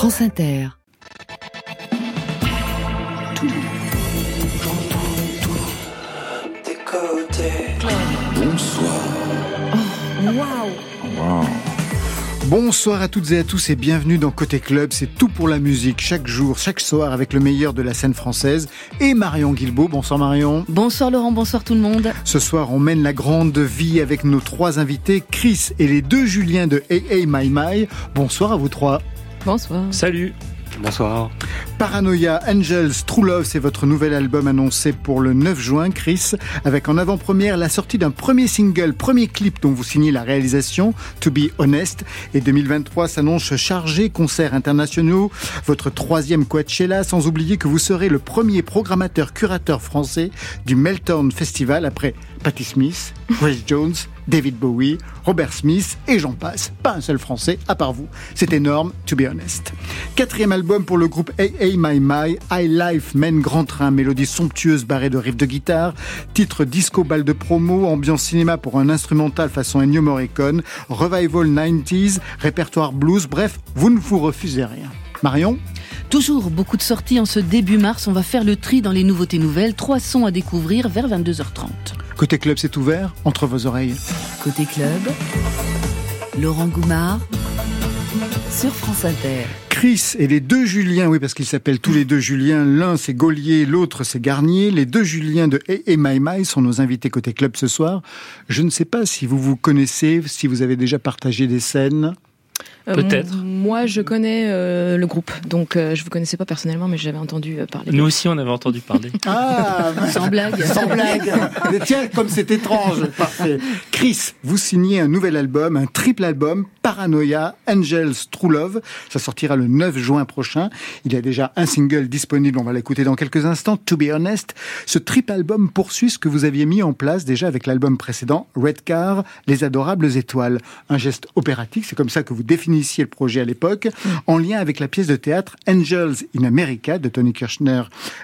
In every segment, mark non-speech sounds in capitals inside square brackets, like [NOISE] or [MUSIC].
France Inter. Bonsoir. Waouh Bonsoir à toutes et à tous et bienvenue dans Côté Club. C'est tout pour la musique, chaque jour, chaque soir avec le meilleur de la scène française et Marion Guilbeault. Bonsoir Marion. Bonsoir Laurent, bonsoir tout le monde. Ce soir, on mène la grande vie avec nos trois invités, Chris et les deux Juliens de Hey Hey My My. Bonsoir à vous trois. Bonsoir. Salut. Bonsoir. Paranoia Angels True Love, c'est votre nouvel album annoncé pour le 9 juin, Chris, avec en avant-première la sortie d'un premier single, premier clip dont vous signez la réalisation, To Be Honest. Et 2023 s'annonce chargé, concerts internationaux, votre troisième Coachella, sans oublier que vous serez le premier programmateur curateur français du Meltdown Festival après Patti Smith, Grace Jones, David Bowie, Robert Smith et j'en passe. Pas un seul français à part vous. C'est énorme, to be honest. Quatrième album pour le groupe Hey Hey My My, High Life mène grand train, mélodie somptueuse barrée de riffs de guitare, titre disco balle de promo, ambiance cinéma pour un instrumental façon Ennio Morricone, revival 90s, répertoire blues, bref, vous ne vous refusez rien. Marion? Toujours beaucoup de sorties en ce début mars. On va faire le tri dans les nouveautés nouvelles. Trois sons à découvrir vers 22h30. Côté club, c'est ouvert, entre vos oreilles. Côté club, Laurent Goumard sur France Inter. Chris et les deux Juliens, oui, parce qu'ils s'appellent tous les deux Juliens. L'un c'est Gaulier, l'autre c'est Garnier. Les deux Juliens de Hey Hey My My sont nos invités côté club ce soir. Je ne sais pas si vous vous connaissez, si vous avez déjà partagé des scènes. Euh, Peut-être. Moi, je connais euh, le groupe, donc euh, je vous connaissais pas personnellement, mais j'avais entendu euh, parler. Nous aussi, on avait entendu parler. [LAUGHS] Ah, [LAUGHS] Sans blague. [LAUGHS] Sans blague. Mais tiens, comme c'est étrange. Parfait. Chris, vous signez un nouvel album, un triple album, Paranoia, Angels, True Love. Ça sortira le 9 juin prochain. Il y a déjà un single disponible, on va l'écouter dans quelques instants. To be honest, ce triple album poursuit ce que vous aviez mis en place déjà avec l'album précédent, Red Car, Les Adorables Étoiles. Un geste opératique, c'est comme ça que vous définissiez le projet à l'époque, en lien avec la pièce de théâtre Angels in America de Tony Kirchner,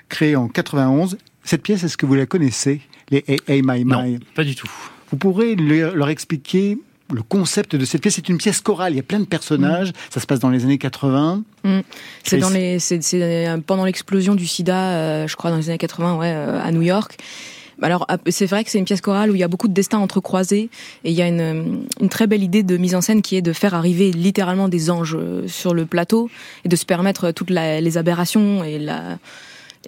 créée en 91. Cette pièce, est-ce que vous la connaissez Les Hey Hey My Non, My? pas du tout. Vous pourrez leur expliquer le concept de cette pièce. C'est une pièce chorale, il y a plein de personnages, ça se passe dans les années 80. Mm. C'est dans les, euh, pendant l'explosion du SIDA, euh, je crois dans les années 80, ouais, euh, à New York. Alors euh, c'est vrai que c'est une pièce chorale où il y a beaucoup de destins entrecroisés et il y a une, euh, une très belle idée de mise en scène qui est de faire arriver littéralement des anges euh, sur le plateau et de se permettre toutes la- les aberrations et la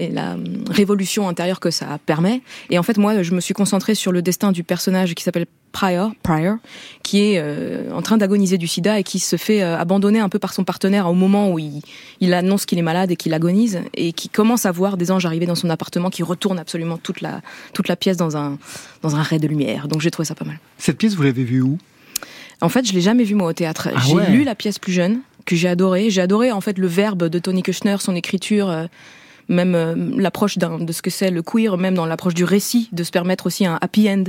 et la euh, révolution intérieure que ça permet. Et en fait, moi, je me suis concentrée sur le destin du personnage qui s'appelle Pryor, Pryor, qui est euh, en train d'agoniser du sida et qui se fait euh, abandonner un peu par son partenaire au moment où il, il annonce qu'il est malade et qu'il agonise et qui commence à voir des anges arriver dans son appartement qui retournent absolument toute la, toute la pièce dans un, dans un ray de lumière. Donc j'ai trouvé ça pas mal. Cette pièce, vous l'avez vue où? En fait, je l'ai jamais vu moi au théâtre. Ah j'ai ouais. lu la pièce plus jeune que j'ai adoré. J'ai adoré en fait le verbe de Tony Kushner, son écriture, euh, même euh, l'approche de ce que c'est le queer, même dans l'approche du récit, de se permettre aussi un happy end,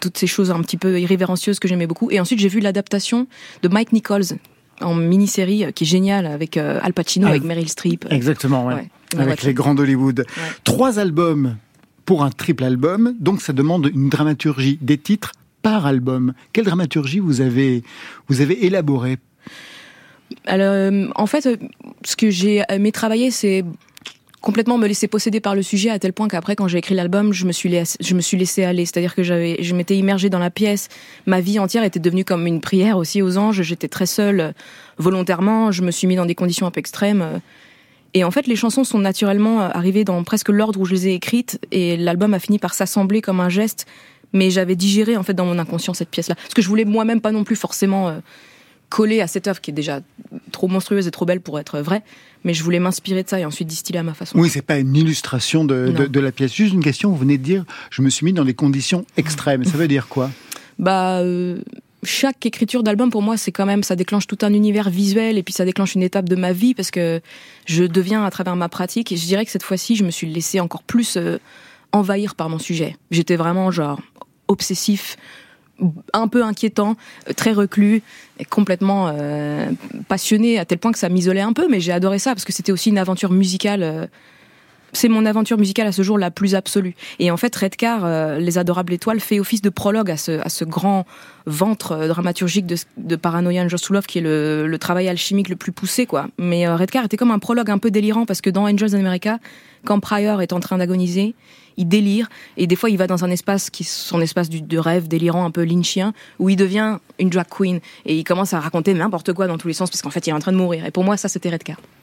toutes ces choses un petit peu irrévérencieuses que j'aimais beaucoup. Et ensuite, j'ai vu l'adaptation de Mike Nichols en mini-série euh, qui est géniale avec euh, Al Pacino, Ah, avec Meryl Streep. Exactement, ouais. Ouais. Avec les grands d'Hollywood. Ouais. Trois albums pour un triple album, donc ça demande une dramaturgie des titres par album. Quelle dramaturgie vous avez, vous avez élaborée? Alors, en fait, ce que j'ai aimé travailler, c'est complètement me laisser posséder par le sujet à tel point qu'après, quand j'ai écrit l'album, je me suis laissé, je me suis laissé aller. C'est-à-dire que j'avais, je m'étais immergée dans la pièce. Ma vie entière était devenue comme une prière aussi aux anges. J'étais très seule, euh, volontairement. Je me suis mis dans des conditions un peu extrêmes. euh, Et en fait, les chansons sont naturellement euh, arrivées dans presque l'ordre où je les ai écrites, et l'album a fini par s'assembler comme un geste. Mais j'avais digéré en fait dans mon inconscient cette pièce-là, parce que je voulais moi-même pas non plus forcément coller à cette œuvre qui est déjà trop monstrueuse et trop belle pour être vraie, mais je voulais m'inspirer de ça et ensuite distiller à ma façon. Oui, c'est pas une illustration de, de, la pièce. Juste une question, vous venez de dire, je me suis mis dans des conditions extrêmes. Ça veut dire quoi? Bah, euh, chaque écriture d'album pour moi, c'est quand même, ça déclenche tout un univers visuel et puis ça déclenche une étape de ma vie parce que je deviens à travers ma pratique et je dirais que cette fois-ci, je me suis laissé encore plus euh, envahir par mon sujet. J'étais vraiment genre obsessif, un peu inquiétant, euh, très reclus, complètement euh, passionné à tel point que ça m'isolait un peu, mais j'ai adoré ça parce que c'était aussi une aventure musicale. C'est mon aventure musicale à ce jour la plus absolue. Et en fait, Redcar, euh, Les Adorables Étoiles, fait office de prologue à ce, grand ventre euh, dramaturgique de, de to Love, qui est le, travail alchimique le plus poussé, quoi. Mais euh, Redcar était comme un prologue un peu délirant, parce que dans Angels in America, quand Pryor est en train d'agoniser, il délire et des fois il va dans un espace qui son espace de rêve délirant un peu lynchien où il devient une drag queen et il commence à raconter n'importe quoi dans tous les sens parce qu'en fait il est en train de mourir et pour moi ça c'était Redcar.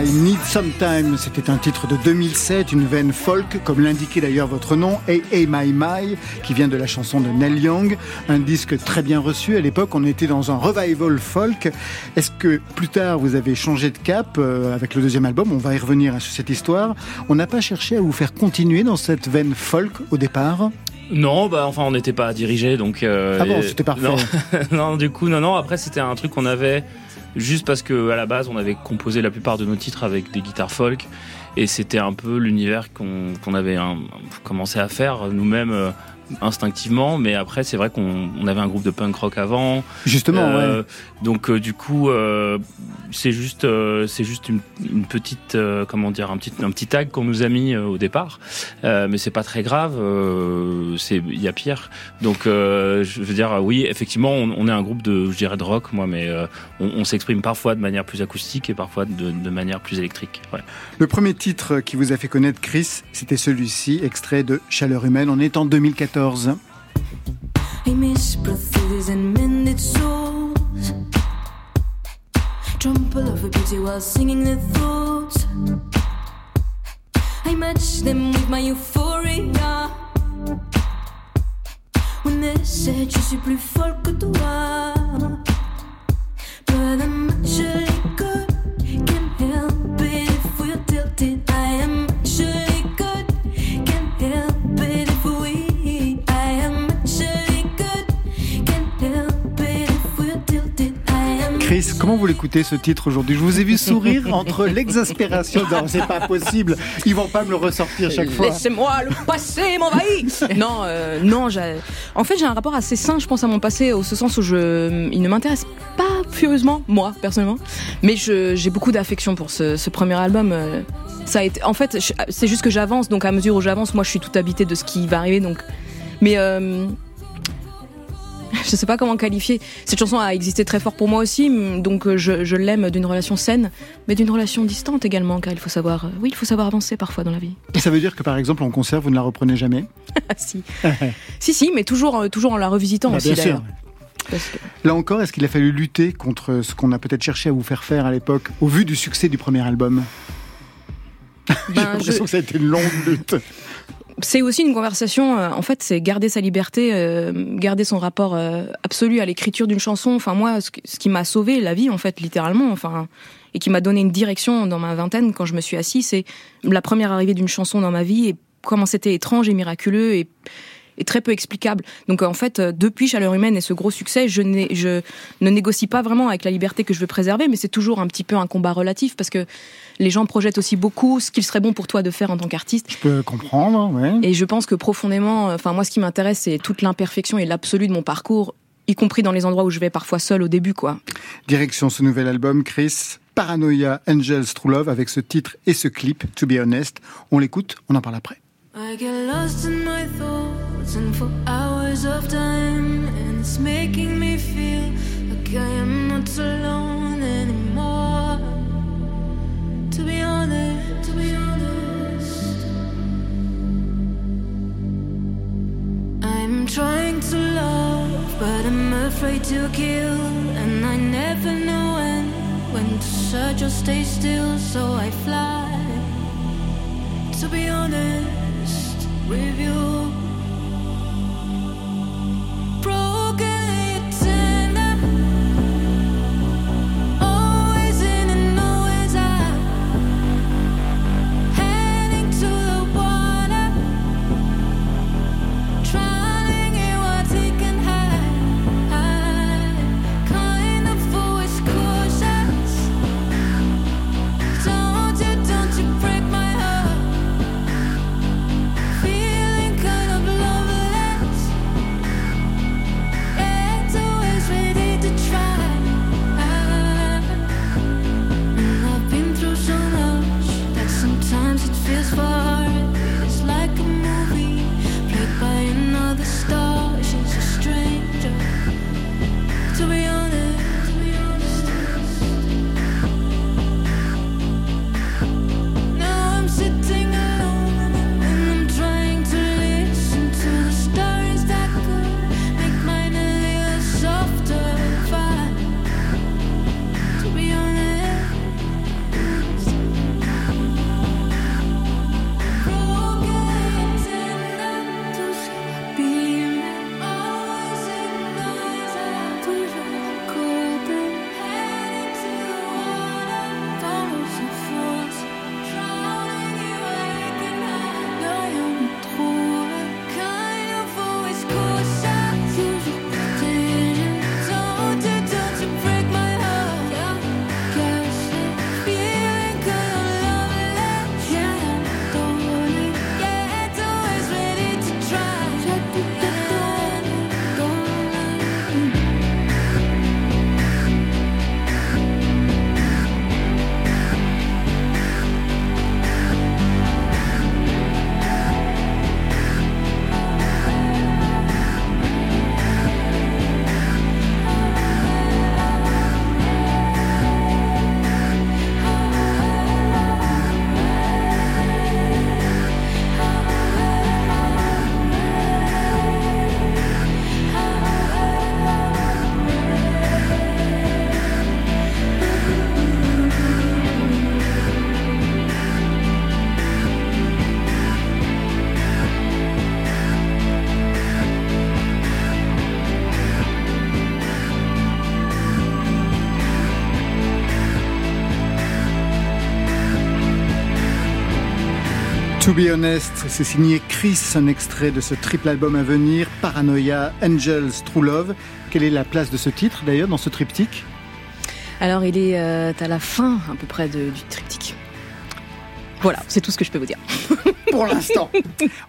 I need some time, c'était un titre de 2007, une veine folk, comme l'indiquait d'ailleurs votre nom, Hey Hey My My, qui vient de la chanson de Neil Young, un disque très bien reçu. À l'époque, on était dans un revival folk. Est-ce que plus tard, vous avez changé de cap euh, avec le deuxième album? On va y revenir sur cette histoire. On n'a pas cherché à vous faire continuer dans cette veine folk au départ? Non, bah enfin on n'était pas dirigé donc. Euh, ah bon, c'était parfait. Non. [LAUGHS] non, du coup non non. Après c'était un truc qu'on avait juste parce que à la base on avait composé la plupart de nos titres avec des guitares folk. Et c'était un peu l'univers qu'on avait un, commencé à faire nous-mêmes euh, instinctivement, mais après c'est vrai qu'on on avait un groupe de punk rock avant. Justement, Euh, ouais. Donc euh, du coup euh, c'est juste euh, c'est juste une, une petite comment dire un petit un petit tag qu'on nous a mis au départ, mais c'est pas très grave. c'est il y a pire. Donc je veux dire oui effectivement on, on est un groupe de je dirais de rock moi, mais on, on s'exprime parfois de manière plus acoustique et parfois de, de manière plus électrique. Ouais. Le premier titre qui vous a fait connaître Chris, c'était celui-ci, extrait de Chaleur humaine. On est en 2014. I miss brothers and mended souls. Trample over beauty while singing their thoughts. I match them with my euphoria. When they said je suis plus folle que toi. But I'm Comment vous l'écoutez ce titre aujourd'hui? Je vous ai vu sourire [LAUGHS] entre l'exaspération. Non, c'est pas possible. Ils vont pas me le ressortir chaque fois. Laissez-moi le passé m'envahit. [LAUGHS] non, euh, non. j'ai- En fait, j'ai un rapport assez sain, je pense, à mon passé, au ce sens où je, il ne m'intéresse pas furieusement, moi personnellement, mais je- j'ai beaucoup d'affection pour ce, ce premier album. euh, Ça a été, en fait, je- c'est juste que j'avance, donc à mesure où j'avance, moi, je suis tout habité de ce qui va arriver, donc. Mais euh, je sais pas comment qualifier. Cette chanson a existé très fort pour moi aussi, donc euh, je, je l'aime d'une relation saine, mais d'une relation distante également, car il faut savoir, euh, oui, il faut savoir avancer parfois dans la vie. Et ça veut dire que par exemple en concert, vous ne la reprenez jamais? [LAUGHS] Ah, si. [LAUGHS] si, si, mais toujours, euh, toujours en la revisitant Bah, aussi Bien sûr. d'ailleurs. Là encore, est-ce qu'il a fallu lutter contre ce qu'on a peut-être cherché à vous faire faire à l'époque, au vu du succès du premier album? J'ai Ben, l'impression je- que ça a été une longue lutte. C'est aussi une conversation. euh, en fait, c'est garder sa liberté, euh, garder son rapport euh, absolu à l'écriture d'une chanson. Enfin, moi, ce, qui- ce qui m'a sauvé la vie, en fait, littéralement, enfin, et qui m'a donné une direction dans ma vingtaine quand je me suis assise, c'est la première arrivée d'une chanson dans ma vie et comment c'était étrange et miraculeux et, et très peu explicable. Donc, en fait, euh, depuis Chaleur humaine et ce gros succès, je, ne négocie pas vraiment avec la liberté que je veux préserver, mais c'est toujours un petit peu un combat relatif parce que les gens projettent aussi beaucoup ce qu'il serait bon pour toi de faire en tant qu'artiste. Je peux comprendre, ouais. Et je pense que profondément, euh, enfin moi, ce qui m'intéresse, c'est toute l'imperfection et l'absolu de mon parcours, y compris dans les endroits où je vais parfois seul au début, quoi. Direction ce nouvel album, Chris, Paranoia Angels True Love, avec ce titre et ce clip, To Be Honest. On l'écoute, on en parle après. I get lost in my thoughts and for hours of time, and it's making me feel like I am not alone anymore. To be honest, to be honest, I'm trying to love, but I'm afraid to kill, and I never know when, when to search or stay still, so I fly. To be honest with you. Be c'est signé Chris, un extrait de ce triple album à venir, Paranoia, Angels, True Love. Quelle est la place de ce titre d'ailleurs dans ce triptyque? Alors il est euh, à la fin à peu près du triptyque. Voilà, c'est tout ce que je peux vous dire. [LAUGHS] Pour l'instant.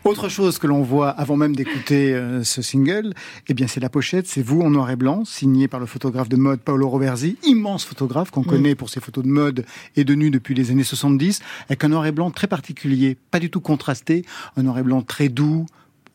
Autre chose que l'on voit avant même d'écouter euh, ce single, eh bien c'est la pochette, c'est vous en noir et blanc, signé par le photographe de mode Paolo Roversi, immense photographe qu'on mm. connaît pour ses photos de mode et de nu depuis les années 70, avec un noir et blanc très particulier, pas du tout contrasté, un noir et blanc très doux,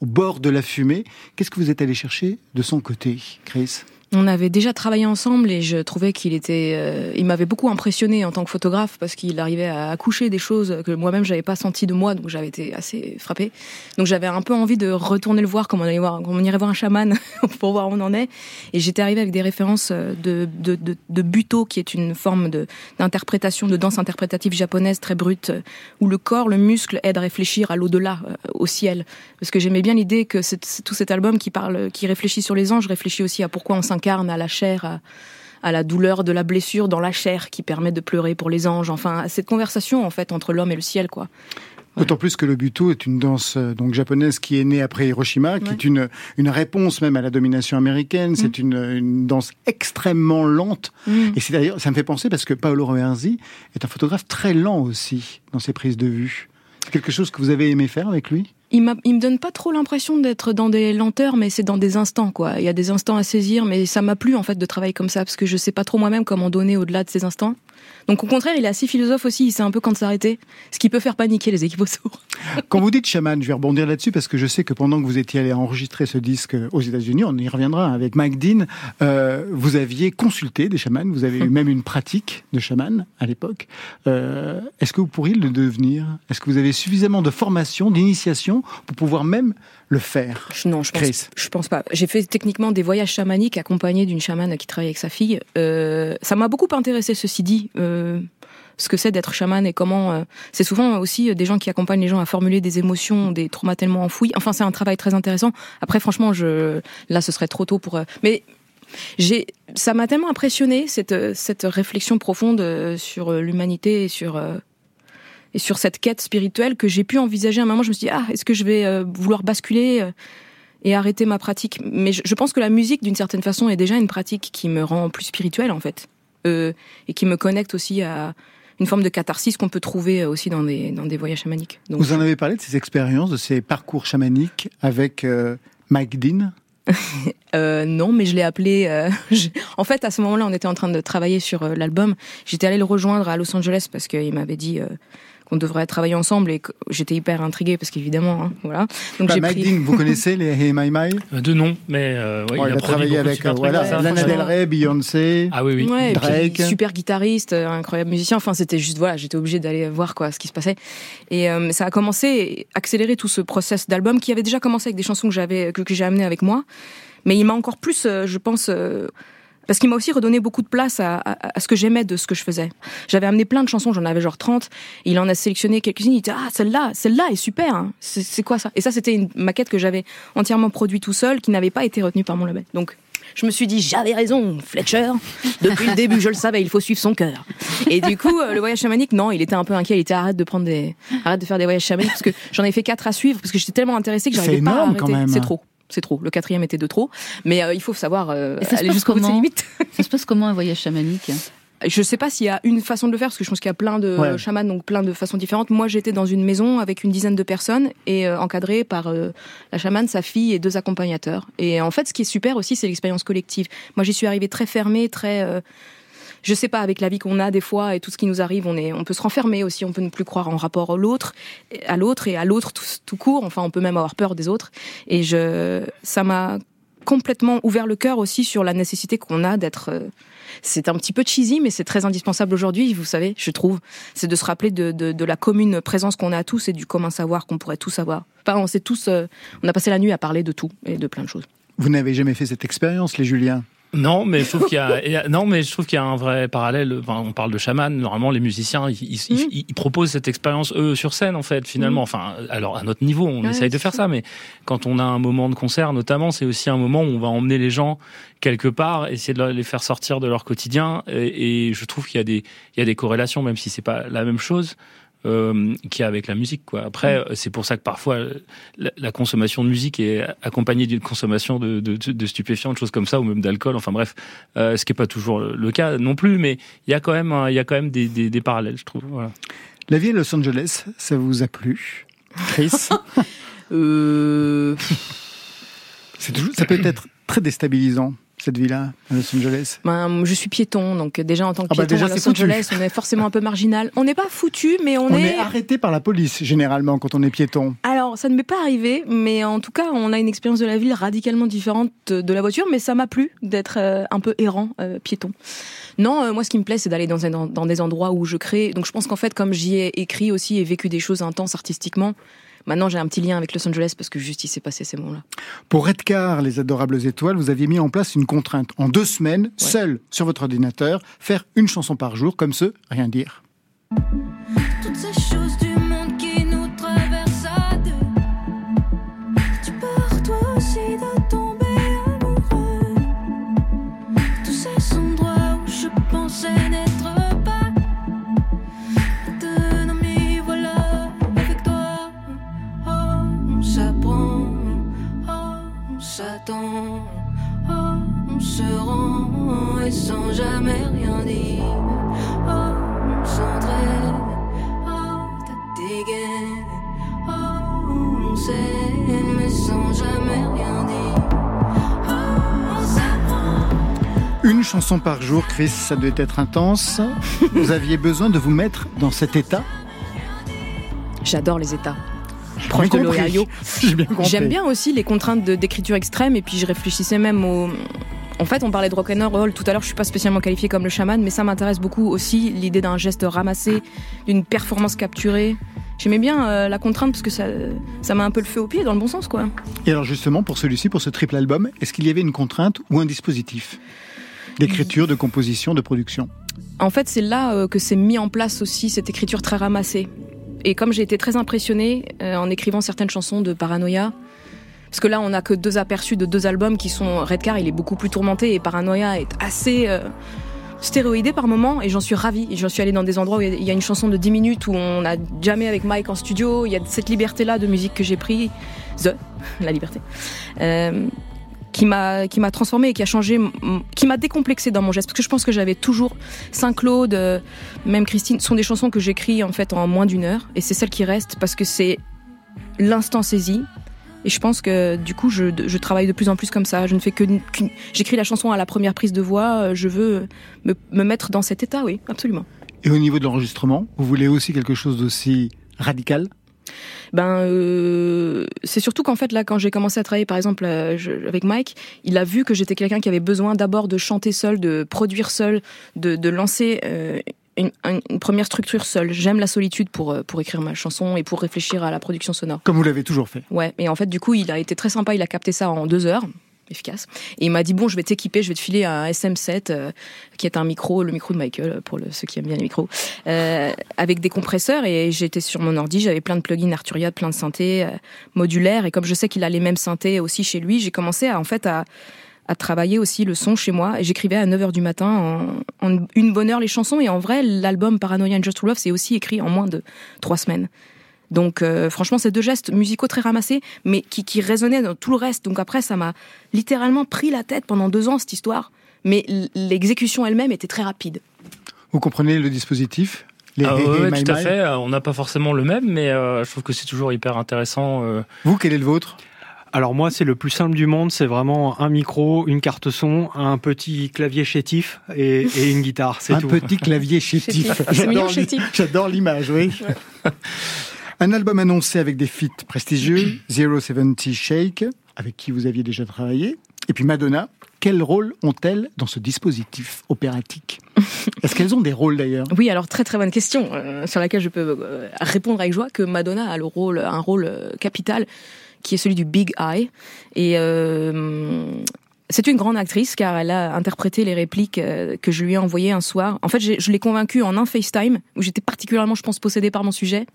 au bord de la fumée. Qu'est-ce que vous êtes allé chercher de son côté, Chris? On avait déjà travaillé ensemble et je trouvais qu'il était, euh, il m'avait beaucoup impressionné en tant que photographe parce qu'il arrivait à accoucher des choses que moi-même j'avais pas senti de moi, donc j'avais été assez frappée. Donc j'avais un peu envie de retourner le voir comme on allait voir, comme on irait voir un chaman [LAUGHS] pour voir où on en est. Et j'étais arrivée avec des références de de, de, de buto, qui est une forme de d'interprétation de danse interprétative japonaise très brute, où le corps, le muscle aide à réfléchir à l'au-delà, euh, au ciel. Parce que j'aimais bien l'idée que tout cet album qui parle, qui réfléchit sur les anges, réfléchit aussi à pourquoi on s'incarne à la chair, à, la douleur de la blessure dans la chair qui permet de pleurer pour les anges. Enfin, cette conversation en fait entre l'homme et le ciel, quoi. D'autant plus que le buto est une danse euh, donc japonaise qui est née après Hiroshima, qui est une une réponse même à la domination américaine. C'est mm. une, une, danse extrêmement lente. Mm. Et c'est d'ailleurs, ça me fait penser parce que Paolo Roversi est un photographe très lent aussi dans ses prises de vue. C'est quelque chose que vous avez aimé faire avec lui? Il, il me donne pas trop l'impression d'être dans des lenteurs, mais c'est dans des instants, quoi. Il y a des instants à saisir, mais ça m'a plu, en fait, de travailler comme ça, parce que je sais pas trop moi-même comment donner au-delà de ces instants. Donc au contraire, il est assez philosophe aussi, il sait un peu quand s'arrêter, ce qui peut faire paniquer les équipes autour. [LAUGHS] Quand vous dites chaman, je vais rebondir là-dessus parce que je sais que pendant que vous étiez allé enregistrer ce disque aux États-Unis, on y reviendra avec Mike Dean, euh, vous aviez consulté des chamans, vous avez eu même une pratique de chaman à l'époque. Euh, est-ce que vous pourriez le devenir? Est-ce que vous avez suffisamment de formation, d'initiation pour pouvoir même le faire? Non, je pense, je pense pas. J'ai fait techniquement des voyages chamaniques accompagnés d'une chamane qui travaille avec sa fille. Euh, ça m'a beaucoup intéressé, ceci dit. Euh, ce que c'est d'être chaman et comment euh, c'est souvent aussi des gens qui accompagnent les gens à formuler des émotions, des traumas tellement enfouis. Enfin, c'est un travail très intéressant. Après, franchement, là, ce serait trop tôt pour. mais ça m'a tellement impressionné cette réflexion profonde sur l'humanité et sur et sur cette quête spirituelle que j'ai pu envisager un moment. Je me suis dit, ah, est-ce que je vais euh, vouloir basculer euh, et arrêter ma pratique? Mais je, pense que la musique, d'une certaine façon, est déjà une pratique qui me rend plus spirituelle, en fait, euh, et qui me connecte aussi à une forme de catharsis qu'on peut trouver aussi dans des, dans des voyages chamaniques. Donc, Vous en avez parlé de ces expériences, de ces parcours chamaniques avec Mike Dean? [LAUGHS] Euh, non, mais je l'ai appelé. [LAUGHS] En fait, à ce moment-là, on était en train de travailler sur l'album. J'étais allée le rejoindre à Los Angeles parce qu'il m'avait dit qu'on devrait travailler ensemble et j'étais hyper intriguée parce qu'évidemment, hein, voilà. Donc bah, j'ai pris... vous [LAUGHS] connaissez les Hey My My De nom, mais euh, ouais, il, a, travaillé avec voilà, Lana Del Rey, Beyoncé, ah oui oui, Drake, super guitariste, incroyable musicien. Enfin, c'était juste voilà, j'étais obligée d'aller voir quoi ce qui se passait. Et ça a commencé accélérer tout ce process d'album qui avait déjà commencé avec des chansons que j'avais que, que j'ai amené avec moi, mais il m'a encore plus, je pense parce qu'il m'a aussi redonné beaucoup de place à, à, ce que j'aimais de ce que je faisais. J'avais amené plein de chansons, j'en avais genre 30. Il en a sélectionné quelques-unes. Il dit ah celle-là, celle-là est super. Hein. C'est quoi ça? Et ça c'était une maquette que j'avais entièrement produite tout seul, qui n'avait pas été retenue par mon label. Donc je me suis dit j'avais raison, Fletcher. Depuis le début, je le savais, il faut suivre son cœur. Et du coup, euh, le voyage chamanique, non, il était un peu inquiet. Il était arrête de prendre des, arrête de faire des voyages chamaniques parce que j'en ai fait quatre à suivre parce que j'étais tellement intéressée que j'arrivais pas à arrêter. C'est trop c'est trop. Le quatrième était de trop. Mais euh, il faut savoir euh, aller jusqu'au bout de ses limites. [LAUGHS] ça se passe comment un voyage chamanique je sais pas s'il y a une façon de le faire parce que je pense qu'il y a plein de chamans donc plein de façons différentes. Moi, j'étais dans une maison avec une dizaine de personnes et euh, encadrée par la chamane, sa fille et deux accompagnateurs. Et en fait, ce qui est super aussi, c'est l'expérience collective. Moi, j'y suis arrivée très fermée, très je sais pas, avec la vie qu'on a des fois et tout ce qui nous arrive, on est, on peut se renfermer aussi, on peut ne plus croire en rapport à l'autre, à l'autre et à l'autre tout, court. Enfin, on peut même avoir peur des autres. Et je, ça m'a complètement ouvert le cœur aussi sur la nécessité qu'on a d'être. Euh, c'est un petit peu cheesy, mais c'est très indispensable aujourd'hui, vous savez, je trouve. C'est de se rappeler de, la commune présence qu'on a tous et du commun savoir qu'on pourrait tous avoir. Enfin, on sait tous, euh, on a passé la nuit à parler de tout et de plein de choses. Vous n'avez jamais fait cette expérience, les Juliens? Non, mais je trouve qu'il y a, non, mais je trouve qu'il y a un vrai parallèle. Enfin, on parle de chaman. Normalement, les musiciens, ils, ils, mm. proposent cette expérience eux sur scène, en fait, finalement. Mm. Enfin, alors à notre niveau, on essaye de faire ça, mais quand on a un moment de concert, notamment, c'est aussi un moment où on va emmener les gens quelque part, essayer de les faire sortir de leur quotidien. Et, et je trouve qu'il y a des, il y a des corrélations, même si c'est pas la même chose euh, qu'il y a avec la musique. Quoi. Après, mm. c'est pour ça que parfois la, consommation de musique est accompagnée d'une consommation de, de, de, stupéfiants, de choses comme ça, ou même d'alcool. Enfin bref, euh, ce qui n'est pas toujours le cas non plus, mais il y a quand même, il y a quand même des, des, des parallèles, je trouve. Voilà. La vie à Los Angeles, ça vous a plu, Chris [LAUGHS] euh... Ça peut être très déstabilisant cette ville-là, à Los Angeles? Ben, Je suis piéton, donc déjà en tant que ah bah piéton à Los Angeles, on est forcément un peu marginal. On n'est pas foutu, mais on, on est... est... arrêté par la police, généralement, quand on est piéton. Alors, ça ne m'est pas arrivé, mais en tout cas, on a une expérience de la ville radicalement différente de la voiture, mais ça m'a plu d'être euh, un peu errant, euh, piéton. Non, euh, moi, ce qui me plaît, c'est d'aller dans, dans, des endroits où je crée. Donc, je pense qu'en fait, comme j'y ai écrit aussi et vécu des choses intenses artistiquement, Maintenant, j'ai un petit lien avec Los Angeles parce que juste il s'est passé ces moments-là. Pour Redcar, les adorables étoiles, vous aviez mis en place une contrainte. En deux semaines, seul sur votre ordinateur, faire une chanson par jour, comme ce Rien dire. S'apprend. Une chanson par jour, Chris, ça devait être intense. vous aviez besoin de vous mettre dans cet état J'adore les états proche de l'Ohio. [LAUGHS] J'aime bien aussi les contraintes d'écriture extrême et puis je réfléchissais même au en fait, on parlait de rock'n'roll tout à l'heure. Je suis pas spécialement qualifiée comme le chaman, mais ça m'intéresse beaucoup aussi l'idée d'un geste ramassé, d'une performance capturée. J'aimais bien euh, la contrainte parce que ça, ça m'a un peu le feu au pied dans le bon sens, quoi. Et alors justement, pour celui-ci, pour ce triple album, est-ce qu'il y avait une contrainte ou un dispositif? D'écriture, de composition, de production En fait, c'est là euh, que s'est mis en place aussi cette écriture très ramassée. Et comme j'ai été très impressionnée euh, en écrivant certaines chansons de Paranoia, parce que là on n'a que deux aperçus de deux albums qui sont Redcar, il est beaucoup plus tourmenté et Paranoia est assez euh, par moments et j'en suis ravie. J'en suis allée dans des endroits où il y a une chanson de 10 minutes où on a jamais avec Mike en studio. Il y a cette liberté là de musique que j'ai pris, The, [LAUGHS] la liberté. Euh, qui m'a qui m'a transformé et qui a changé, qui m'a décomplexé dans mon geste parce que je pense que j'avais toujours Saint-Claude, euh, même Christine, sont des chansons que j'écris en fait en moins d'une heure et c'est celles qui restent parce que c'est l'instant saisi. Et je pense que du coup, je, je, travaille de plus en plus comme ça. Je ne fais que j'écris la chanson à la première prise de voix. Je veux me mettre dans cet état, oui, absolument. Et au niveau de l'enregistrement, vous voulez aussi quelque chose d'aussi radical? Ben euh, c'est surtout qu'en fait là quand j'ai commencé à travailler par exemple euh, je, avec Mike il a vu que j'étais quelqu'un qui avait besoin d'abord de chanter seul de produire seul de, de lancer euh, une, une, première structure seule. J'aime la solitude pour, pour écrire ma chanson et pour réfléchir à la production sonore. Comme vous l'avez toujours fait. Ouais, et en fait, du coup, il a été très sympa, il a capté ça en deux heures efficace. Et il m'a dit bon, je vais t'équiper, je vais te filer un SM7 euh, qui est un micro, le micro de Michael pour ceux qui aiment bien les micros, euh, avec des compresseurs. Et j'étais sur mon ordi, j'avais plein de plugins Arturia, plein de synthés euh, modulaires. Et comme je sais qu'il a les mêmes synthés aussi chez lui, j'ai commencé à en fait à travailler aussi le son chez moi. Et j'écrivais à 9h du matin en, une bonne heure les chansons. Et en vrai, l'album Paranoia and Just Love, c'est aussi écrit en moins de trois semaines. Donc euh, franchement, c'est deux gestes musicaux très ramassés, mais qui, qui résonnaient dans tout le reste. Donc après, ça m'a littéralement pris la tête pendant deux ans, cette histoire. Mais l'exécution elle-même était très rapide. Vous comprenez le dispositif? Les ah, ouais, tout à fait. On n'a pas forcément le même, mais euh, je trouve que c'est toujours hyper intéressant. Euh... Vous, quel est le vôtre? Alors moi, c'est le plus simple du monde. C'est vraiment un micro, une carte son, un petit clavier chétif et, et une guitare. C'est un tout. petit clavier [LAUGHS] chétif. J'adore l'image, oui. Ouais. [LAUGHS] Un album annoncé avec des feats prestigieux, Zero Seventy Shake, avec qui vous aviez déjà travaillé, et puis Madonna. Quel rôle ont-elles dans ce dispositif opératique [LAUGHS] Est-ce qu'elles ont des rôles d'ailleurs? Oui, alors très très bonne question euh, sur laquelle je peux euh, répondre avec joie que Madonna a le rôle, un rôle euh, capital qui est celui du Big Eye. Et euh, c'est une grande actrice car elle a interprété les répliques que je lui ai envoyées un soir. En fait, je l'ai convaincue en un FaceTime où j'étais particulièrement, je pense, possédée par mon sujet.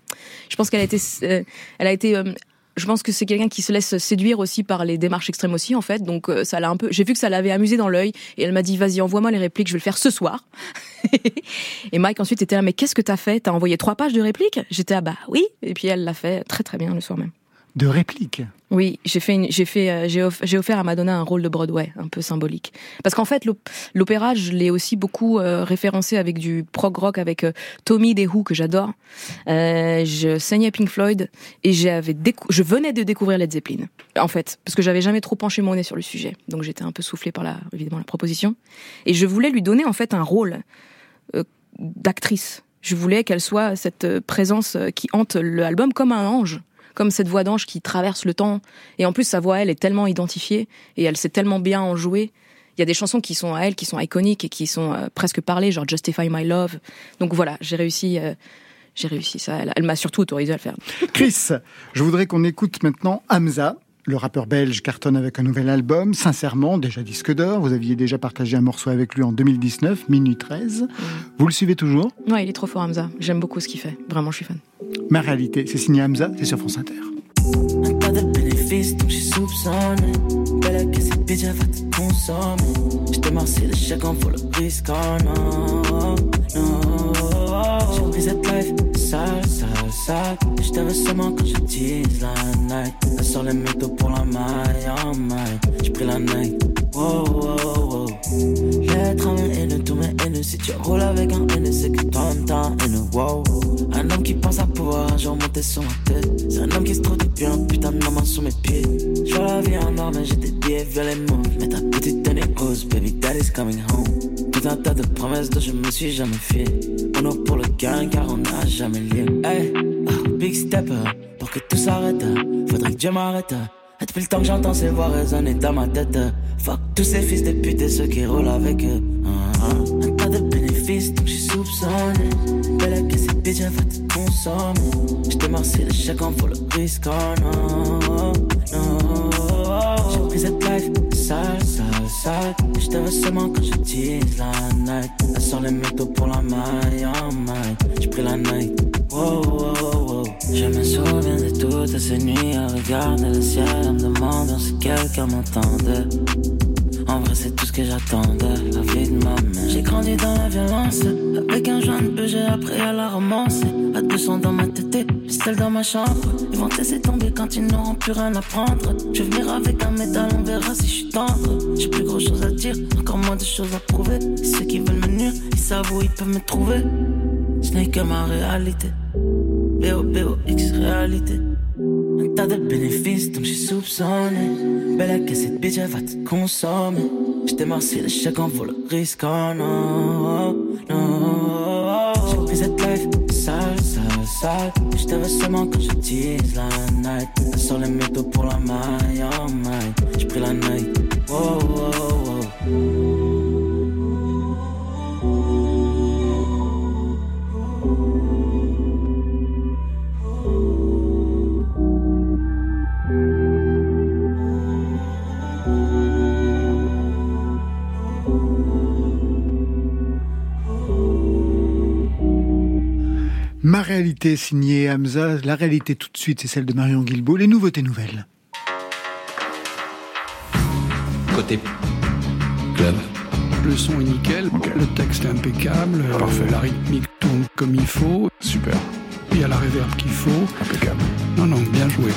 Je pense qu'elle a été, euh, elle a été. Euh, je pense que c'est quelqu'un qui se laisse séduire aussi par les démarches extrêmes aussi en fait. Donc euh, ça l'a un peu. J'ai vu que ça l'avait amusé dans l'œil et elle m'a dit vas-y envoie-moi les répliques, je vais le faire ce soir. [LAUGHS] et Mike ensuite était là mais qu'est-ce que t'as fait? T'as envoyé trois pages de répliques? J'étais ah bah oui et puis elle l'a fait très très bien le soir même de réplique. Oui, j'ai fait, j'ai fait, euh, j'ai, off, offert à Madonna un rôle de Broadway, un peu symbolique. Parce qu'en fait, l'opéra, je l'ai aussi beaucoup euh, référencé avec du prog rock, avec euh, Tommy des Who que j'adore. Je saignais Pink Floyd et j'avais, je venais de découvrir Led Zeppelin. En fait, parce que j'avais jamais trop penché mon nez sur le sujet, donc j'étais un peu soufflé par la, évidemment, la proposition. Et je voulais lui donner en fait un rôle d'actrice. Je voulais qu'elle soit cette présence qui hante l'album comme un ange comme cette voix d'ange qui traverse le temps. Et en plus, sa voix, elle, est tellement identifiée et elle sait tellement bien en jouer. Il y a des chansons qui sont à elle, qui sont iconiques et qui sont euh, presque parlées, genre Justify My Love. Donc voilà, j'ai réussi. Euh, j'ai réussi ça. Elle, elle m'a surtout autorisé à le faire. Chris, je voudrais qu'on écoute maintenant Hamza, le rappeur belge cartonne avec un nouvel album, sincèrement, déjà disque d'or. Vous aviez déjà partagé un morceau avec lui en 2019, Minuit 13. Mm. Vous le suivez toujours? Ouais, il est trop fort, Hamza. J'aime beaucoup ce qu'il fait. Vraiment, je suis fan. Ma réalité, c'est signé Hamza, c'est sur France Inter. Un tas de bénéfices, donc j'ai soupçonné. Belle que cette bitch, elle va te consommer. J'te marcie le chèque en pour le risque, oh non, non. J'ai pris cette life sale, sale, sale. Je veux seulement quand je tease la night. Elle sort les métaux pour la maille, en maille. J'ai pris la night. Wow, wow, wow. L'être à mes haineux, tous mes haineux. Si tu roules avec un haineux, c'est que toi t'as haineux. Wow. Un homme qui pense à pouvoir un jour monter sur ma tête. C'est un homme qui se trouve depuis un putain de maman sous mes pieds. Je la vie en or, mais j'ai des billets mauves. Mais ta petite tenue rose, baby daddy's coming home. Tout un tas de promesses dont je me suis jamais fié. On est pour le gain car on n'a jamais lié. Hey, oh, big stepper, pour que tout s'arrête, faudrait que Dieu m'arrête. Et depuis le temps que j'entends ces voix résonner dans ma tête. Fuck tous ces fils de pute et ceux qui roulent avec eux. Uh. Un tas de bénéfices, donc j'suis soupçonné. Belle que cette bitch, elle va te consommer. J'te le chèque en faut le risque, oh non, non. J'ai pris cette life sale, sale, sale. J'te veux seulement quand je tease la night. Elle sort les métaux pour la maille, oh my. J'ai pris la night, wow, wow, wow. Je me souviens de toutes ces nuits à regarder le ciel, en me demandant si quelqu'un m'entendait. En vrai, c'est tout ce que j'attendais, la vie de ma mère. J'ai grandi dans la violence, avec un joint de j'ai appris à la. Pas de son dans ma tête, seul dans ma chambre. Ils vont te laisser tomber quand ils n'auront plus rien à prendre. Je vais venir avec un métal, on verra si je suis tendre. J'ai plus grand chose à dire, encore moins de choses à prouver. Et ceux qui veulent me nuire, ils savent où ils peuvent me trouver. Ce n'est que ma réalité. B-O-B-O-X réalité. Tas de bénéfices, donc j'suis soupçonné. Belle que cette bitch, va te consommer. J't'ai marcié le chèque en vaut le risque, oh non, non. J'ai pris cette life sale, sale, sale. Je veux seulement quand je tease la night. Sur les métaux pour la maille, oh my. J'ai pris la night. Oh, oh, oh. Ma réalité signée Hamza, la réalité tout de suite c'est celle de Marion Guilbault, les nouveautés nouvelles. Côté club. Le son est nickel, le texte est impeccable, Parfait. la rythmique tourne comme il faut. Super. Il y a la réverb qu'il faut. Impeccable. Non, non, bien joué.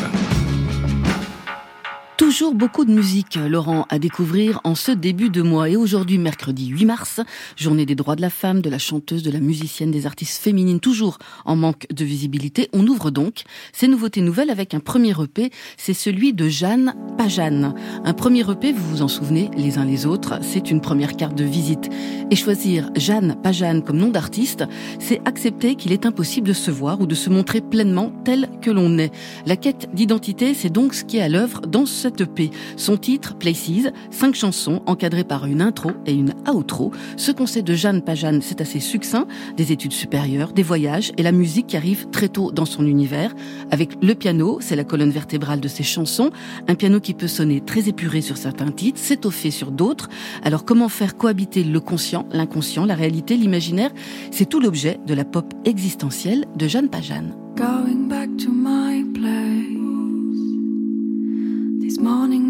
Toujours beaucoup de musique, Laurent, à découvrir en ce début de mois. Et aujourd'hui, mercredi 8 mars, journée des droits de la femme, de la chanteuse, de la musicienne, des artistes féminines, toujours en manque de visibilité. On ouvre donc ces nouveautés nouvelles avec un premier EP, c'est celui de Jeanne Pajane. Un premier EP, vous vous en souvenez les uns les autres, c'est une première carte de visite. Et choisir Jeanne Pajane comme nom d'artiste, c'est accepter qu'il est impossible de se voir ou de se montrer pleinement tel que l'on est. La quête d'identité, c'est donc ce qui est à l'œuvre dans EP. Son titre, Places, cinq chansons encadrées par une intro et une outro. Ce qu'on sait de Jeanne Pajane, c'est assez succinct. Des études supérieures, des voyages et la musique qui arrive très tôt dans son univers. Avec le piano, c'est la colonne vertébrale de ses chansons. Un piano qui peut sonner très épuré sur certains titres, s'étoffer sur d'autres. Alors comment faire cohabiter le conscient, l'inconscient, la réalité, l'imaginaire? C'est tout l'objet de la pop existentielle de Jeanne Pajane.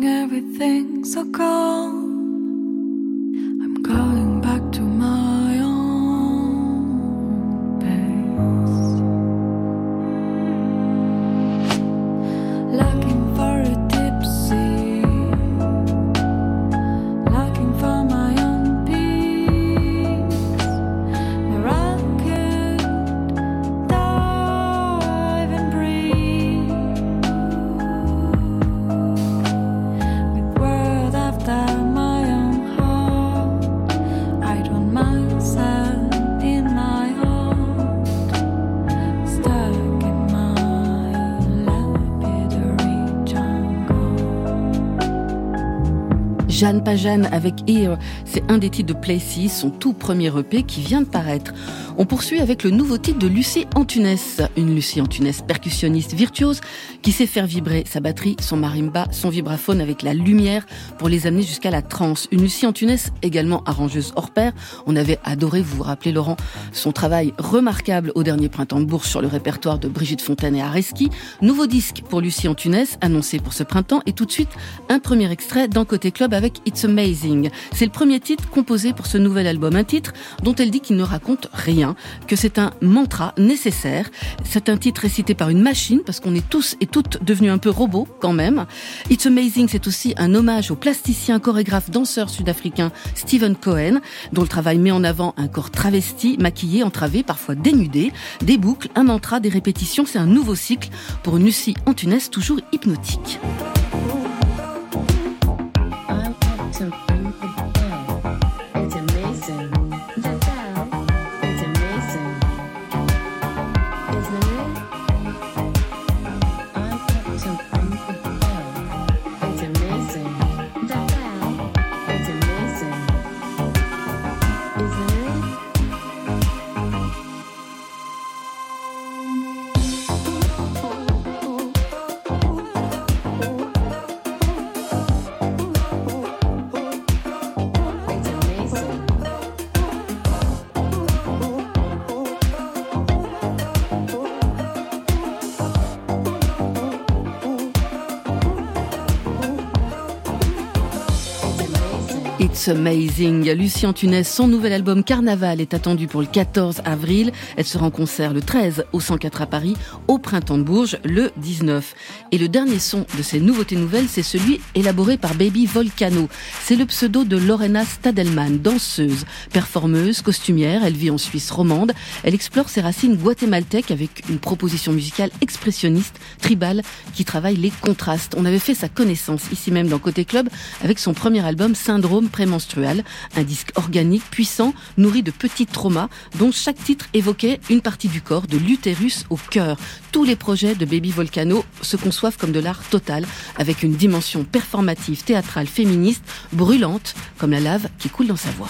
Everything's so calm. Jeanne avec Here, c'est un des titres de Places, son tout premier EP qui vient de paraître. On poursuit avec le nouveau titre de Lucie Antunes, une Lucie Antunes percussionniste virtuose qui sait faire vibrer sa batterie, son marimba, son vibraphone avec la lumière pour les amener jusqu'à la trance. Une Lucie Antunes également arrangeuse hors pair. On avait adoré, vous vous rappelez Laurent, son travail remarquable au dernier printemps de Bourges sur le répertoire de Brigitte Fontaine et Areski. Nouveau disque pour Lucie Antunes, annoncé pour ce printemps et tout de suite un premier extrait dans Côté Club avec It's Amazing. C'est le premier titre composé pour ce nouvel album, un titre dont elle dit qu'il ne raconte rien, que c'est un mantra nécessaire. C'est un titre récité par une machine parce qu'on est tous et toutes devenus un peu robots quand même. It's Amazing, c'est aussi un hommage au plasticien, chorégraphe, danseur sud-africain Stephen Cohen, dont le travail met en avant un corps travesti, maquillé, entravé, parfois dénudé, des boucles, un mantra, des répétitions. C'est un nouveau cycle pour une Lucie Antunes toujours hypnotique. Amazing. Lucie Antunes, son nouvel album Carnaval est attendu pour le 14 avril. Elle sera en concert le 13 au 104 à Paris, au Printemps de Bourges le 19. Et le dernier son de ces nouveautés nouvelles, c'est celui élaboré par Baby Volcano. C'est le pseudo de Lorena Stadelman, danseuse, performeuse, costumière. Elle vit en Suisse romande. Elle explore ses racines guatémaltèques avec une proposition musicale expressionniste, tribale, qui travaille les contrastes. On avait fait sa connaissance ici même dans Côté Club avec son premier album Syndrome prémenstruel, un disque organique, puissant, nourri de petits traumas, dont chaque titre évoquait une partie du corps, de l'utérus au cœur. Tous les projets de Baby Volcano se conçoivent comme de l'art total, avec une dimension performative, théâtrale, féministe, brûlante, comme la lave qui coule dans sa voix.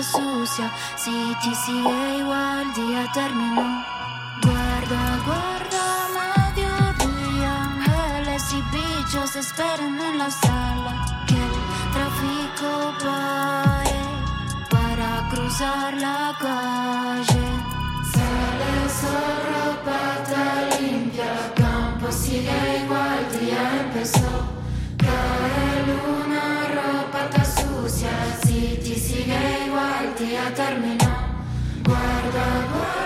City sigue igual, día terminó. Guarda, guarda, mediodía, ángeles y bichos esperan en la sala. Que el tráfico pare para cruzar la calle. Sale sol, ropa limpia, campo sigue igual, día empezó. Cae luna, ropa está sucia, porti a termine. Guarda, guarda.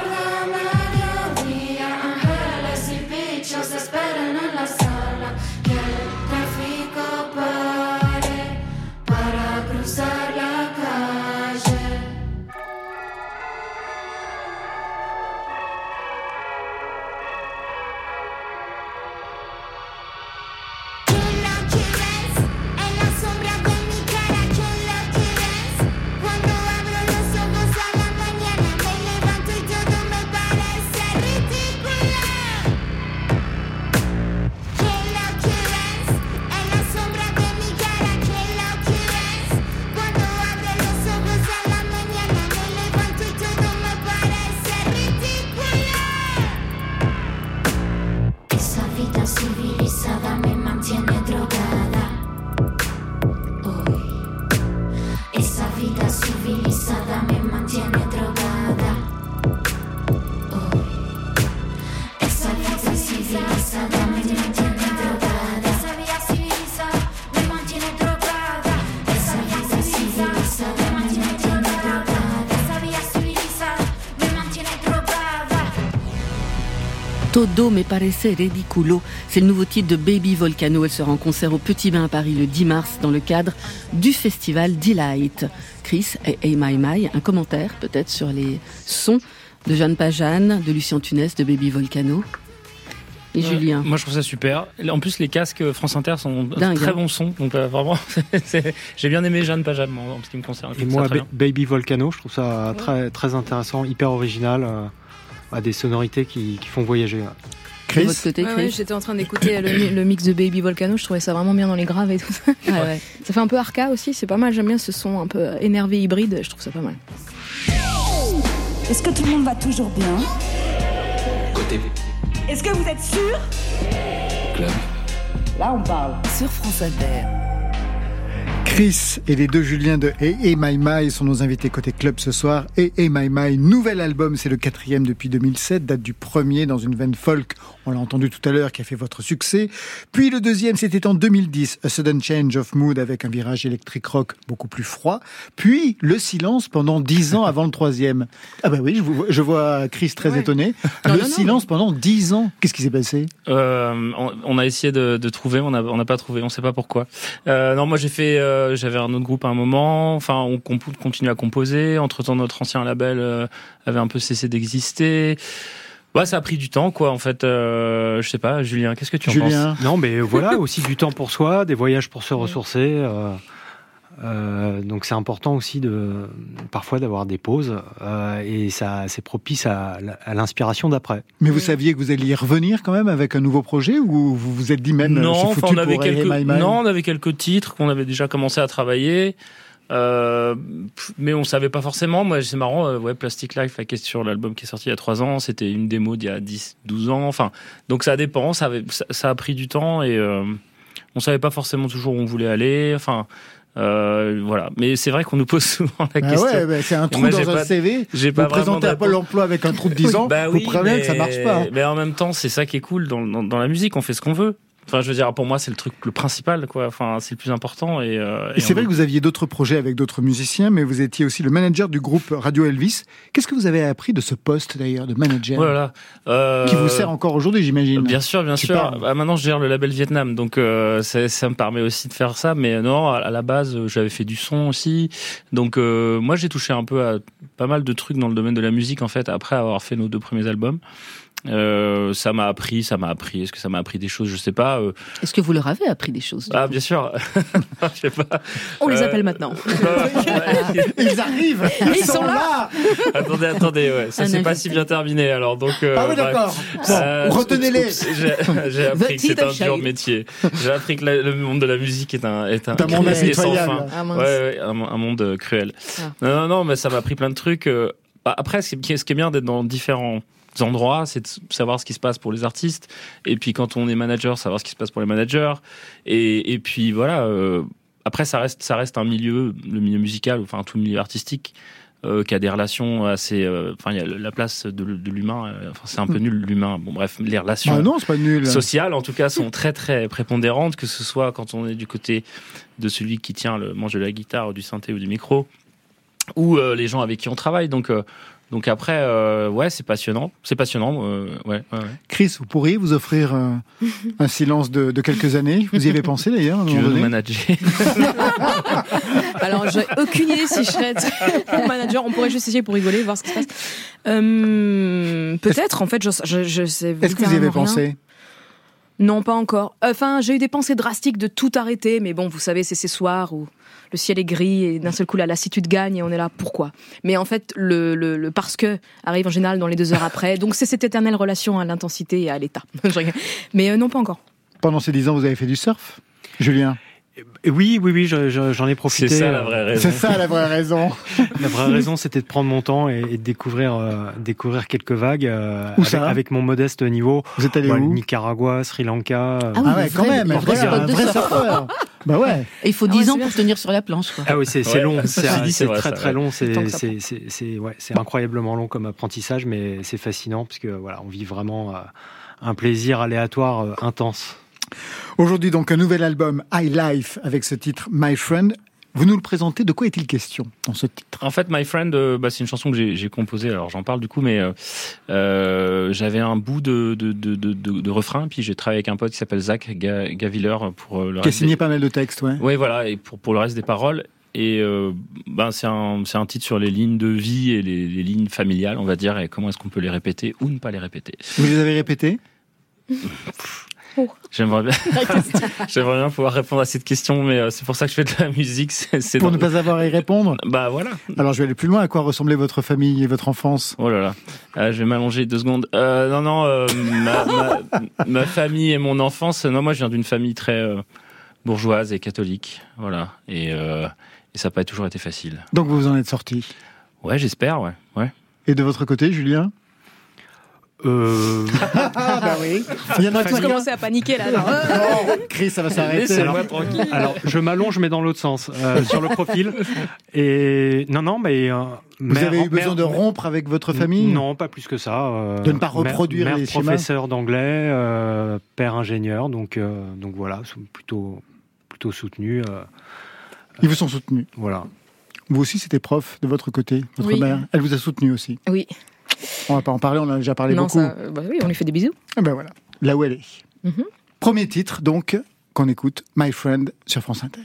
Todo me parece ridiculo. C'est le nouveau titre de Baby Volcano. Elle sera en concert au Petit Bain à Paris le 10 mars dans le cadre du festival Delight. Chris et Hey My My, un commentaire peut-être sur les sons de Jeanne Pajane, de Lucien Tunès, de Baby Volcano. Et Ouais, Julien. Moi, je trouve ça super. En plus, les casques France Inter sont Dingue, très hein. bons sons. Donc, euh, vraiment, [LAUGHS] j'ai bien aimé Jeanne Pajam en, en ce qui me concerne. Et moi, ça très Ba- bien. Baby Volcano, je trouve ça très, très intéressant, hyper original, euh, à des sonorités qui, qui font voyager. ouais. De votre côté, Ouais, Chris ouais, J'étais en train d'écouter le, mi- le mix de Baby Volcano, je trouvais ça vraiment bien dans les graves et tout ça. Ouais, ouais. [LAUGHS] Ça fait un peu arca aussi, c'est pas mal, j'aime bien ce son un peu énervé hybride, je trouve ça pas mal. Est-ce que tout le monde va toujours bien Côté Est-ce que vous êtes sûr club. Là, on parle. Sur France Inter. Chris et les deux Juliens de Hey Hey My My sont nos invités côté club ce soir. Hey Hey My My, nouvel album, c'est le quatrième depuis 2007, date du premier dans une veine folk, on l'a entendu tout à l'heure, qui a fait votre succès. Puis le deuxième, c'était en 2010, A Sudden Change of Mood avec un virage électrique rock beaucoup plus froid. Puis le silence pendant dix ans avant le troisième. Ah bah oui, je, vous je vois Chris très Ouais. étonné. Non, le non, non, silence pendant dix ans. Qu'est-ce qui s'est passé? Euh, on, on a essayé de, de trouver, on n'a on pas trouvé, on sait pas pourquoi. Euh, non, moi j'ai fait, euh, j'avais un autre groupe à un moment. Enfin, on comp- continue à composer. Entre temps, notre ancien label euh, avait un peu cessé d'exister. Bah, ça a pris du temps, quoi. En fait, euh, je sais pas, Julien, qu'est-ce que tu en penses? Julien Non, mais [LAUGHS] voilà, aussi du temps pour soi, des voyages pour se ressourcer. euh, euh, donc c'est important aussi de parfois d'avoir des pauses euh, et ça c'est propice à, à l'inspiration d'après. Mais vous saviez que vous alliez y revenir quand même avec un nouveau projet ou vous vous êtes dit même euh, non, foutu on avait pour quelques, My My? non, on avait quelques titres qu'on avait déjà commencé à travailler. Euh, mais on savait pas forcément. Moi, c'est marrant. euh, ouais, Plastic Life, la question sur l'album qui est sorti il y a trois ans, c'était une démo d'il y a 10, 12 ans. Enfin, donc ça dépend. Ça, avait, ça, ça a pris du temps et euh, on savait pas forcément toujours où on voulait aller. Enfin, euh, voilà. Mais c'est vrai qu'on nous pose [LAUGHS] souvent la Bah question. ouais, bah, c'est un trou moi, dans un pas- CV. J'ai Vous pas vraiment présentez à Pôle emploi avec un trou de 10 ans, Bah vous oui, prévenez mais, que ça marche pas. Mais en même temps, c'est ça qui est cool dans, dans, dans la musique. On fait ce qu'on veut. Enfin, je veux dire, pour moi, c'est le truc le principal, quoi. Enfin, c'est le plus important. Et, euh, Et c'est vrai que vous aviez d'autres projets avec d'autres musiciens, mais vous étiez aussi le manager du groupe Radio Elvis. Qu'est-ce que vous avez appris de ce poste d'ailleurs de manager Voilà. Euh, qui vous sert encore aujourd'hui, j'imagine Bien sûr, bien sûr. Bah, maintenant, je gère le label Vietnam, donc euh, ça, ça me permet aussi de faire ça. Mais non, à, à la base, euh, j'avais fait du son aussi. Donc, euh, moi, j'ai touché un peu à pas mal de trucs dans le domaine de la musique, en fait, après avoir fait nos deux premiers albums. Euh, ça m'a appris, ça m'a appris. Est-ce que ça m'a appris des choses? Je sais pas. euh. Est-ce que vous leur avez appris des choses Ah, bien sûr. [LAUGHS] Je sais pas. On les Euh, appelle maintenant. [LAUGHS] Ils arrivent Ils sont là attendez, attendez, ouais. Ça s'est pas si bien terminé, alors donc. euh, Ah oui, d'accord. Bon, Euh, retenez-les. J'ai [LAUGHS] appris que The c'est un dur métier. J'ai appris que la- le monde de la musique est un est un, un monde sans fin. Ah. Ouais, ouais, un, un monde euh, cruel. Ah. Non, non, non, mais ça m'a appris plein de trucs. bah, Après, ce qui est ce qui est bien d'être dans différents endroits, c'est de savoir ce qui se passe pour les artistes. Et puis quand on est manager, savoir ce qui se passe pour les managers. Et, et puis voilà. euh, après, ça reste ça reste un milieu, le milieu musical, enfin tout le milieu artistique. euh, qui a des relations assez, euh, enfin il y a la place de, de l'humain. euh, Enfin c'est un peu nul l'humain. Bon bref, les relations Ah non, c'est pas nul. sociales, en tout cas, sont très très prépondérantes, que ce soit quand on est du côté de celui qui tient le manche de la guitare, du synthé ou du micro, ou les gens avec qui on travaille. Donc, donc après, euh, ouais, c'est passionnant, c'est passionnant. euh, ouais, ouais, ouais. Chris, vous pourriez vous offrir euh, un silence de, de quelques années? Vous y avez pensé d'ailleurs à un Tu veux nous manager? [LAUGHS] Alors, j'ai aucune idée si je serais [LAUGHS] mon manager. On pourrait juste essayer pour rigoler, voir ce qui se passe. Euh, Peut-être, en fait, je, je, je sais. Est-ce que vous y avez rien. pensé? Non, pas encore. Enfin, j'ai eu des pensées drastiques de tout arrêter, mais bon, vous savez, c'est ces soirs où le ciel est gris et d'un seul coup la lassitude gagne et on est là, pourquoi? Mais en fait, le, le, le parce que arrive en général dans les deux heures après, donc c'est cette éternelle relation à l'intensité et à l'état. [LAUGHS] Mais euh, non, pas encore. Pendant ces dix ans, vous avez fait du surf Julien? Et Oui, oui, oui, je- je- j'en ai profité. C'est ça la euh, vraie raison. C'est ça la vraie raison. [LAUGHS] La vraie raison, c'était de prendre mon temps et, de découvrir, euh, découvrir quelques vagues euh, Où avec, ça? avec mon modeste niveau. Vous êtes allé Ouais, où? Nicaragua, Sri Lanka. Ah oui, Ah ouais, quand même, un vrai un surfeur. [LAUGHS] Bah ouais. Il faut Ah ouais, 10 c'est ans pour tenir sur la planche. Quoi. Ah oui, c'est Ouais. long, [LAUGHS] c'est vrai, très ça, très ouais. long, ouais, c'est incroyablement long comme apprentissage, mais c'est fascinant parce que voilà, on vit vraiment euh, un plaisir aléatoire euh, intense. Aujourd'hui donc un nouvel album High Life avec ce titre My Friend. Vous nous le présentez, de quoi est-il question dans ce titre? En fait, My Friend, euh, bah, c'est une chanson que j'ai composée. Alors j'en parle du coup, mais euh, euh, j'avais un bout de, de, de, de, de- de refrain, puis j'ai travaillé avec un pote qui s'appelle Zach Ga- Gaviller pour le Qui a signé des- pas mal de textes, ouais. Ouais, voilà, et pour, pour le reste des paroles. Et euh, ben c'est un, titre sur les lignes de vie et les, les lignes familiales, on va dire, et comment est-ce qu'on peut les répéter ou ne pas les répéter. Vous les avez répétés [LAUGHS] J'aimerais bien, [LAUGHS] j'aimerais bien pouvoir répondre à cette question, mais euh, c'est pour ça que je fais de la musique. C'est, c'est Pour dans- ne pas avoir à y répondre? Bah voilà. Alors je vais aller plus loin. À quoi ressemblait votre famille et votre enfance? Oh là là, Ah, je vais m'allonger deux secondes. Euh, non, non, euh, ma, ma, [LAUGHS] ma famille et mon enfance. Non, moi, je viens d'une famille très euh, bourgeoise et catholique, voilà. Et, euh, et ça n'a pas toujours été facile. Donc vous vous en êtes sorti? Ouais, j'espère, ouais, ouais. Et de votre côté, Julien? Euh, Ah bah oui. Il y en a qui commencez à paniquer là. alors. Oh, Chris, ça va s'arrêter. Tranquille. alors, je m'allonge, mais dans l'autre sens, euh, sur le profil. Et non, non, mais euh, Vous mère- avez eu besoin mère- de rompre avec votre famille? Non, pas plus que ça. euh, De ne pas reproduire mère les schémas professeur d'anglais, euh, père ingénieur, donc euh, donc voilà, plutôt plutôt soutenu. euh, Ils vous sont soutenus. voilà. Vous aussi, c'était prof de votre côté, votre Oui. mère. Elle vous a soutenu aussi. Oui. On va pas en parler, on en a déjà parlé non, beaucoup. ça, bah oui, on lui fait des bisous. Ah ben voilà, là où elle est. Mhm. Premier titre, donc, qu'on écoute, My Friend, sur France Inter.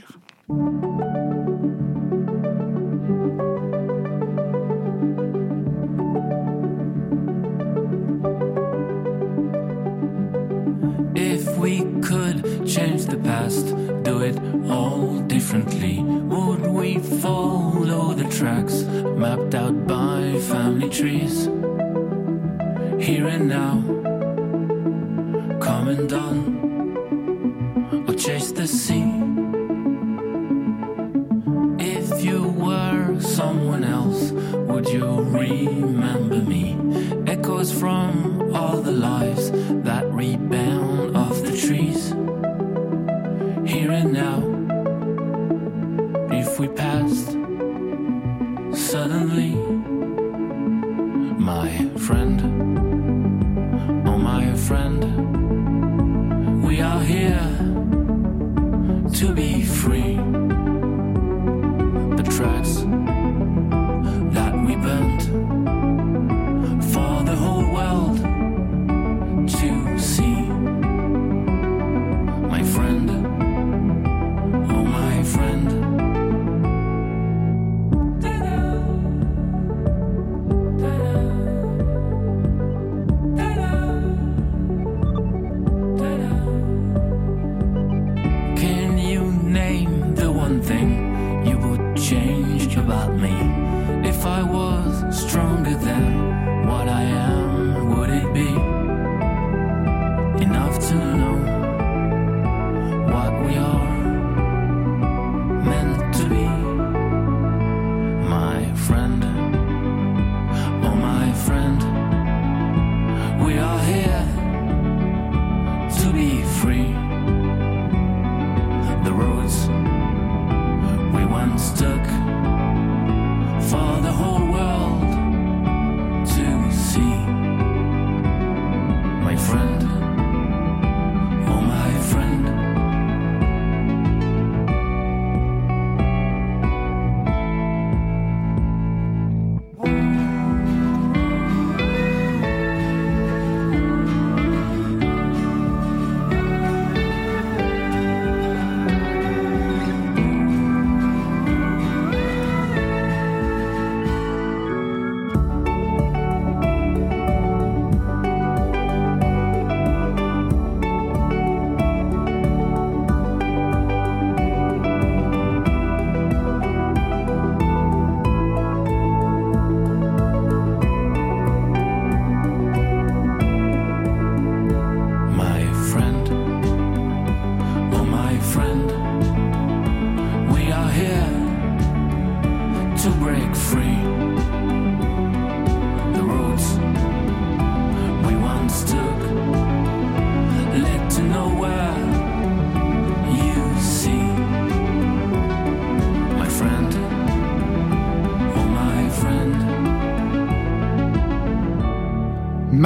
If we could change the past, do it all differently, would we follow the tracks mapped out trees? Here and now, come and done,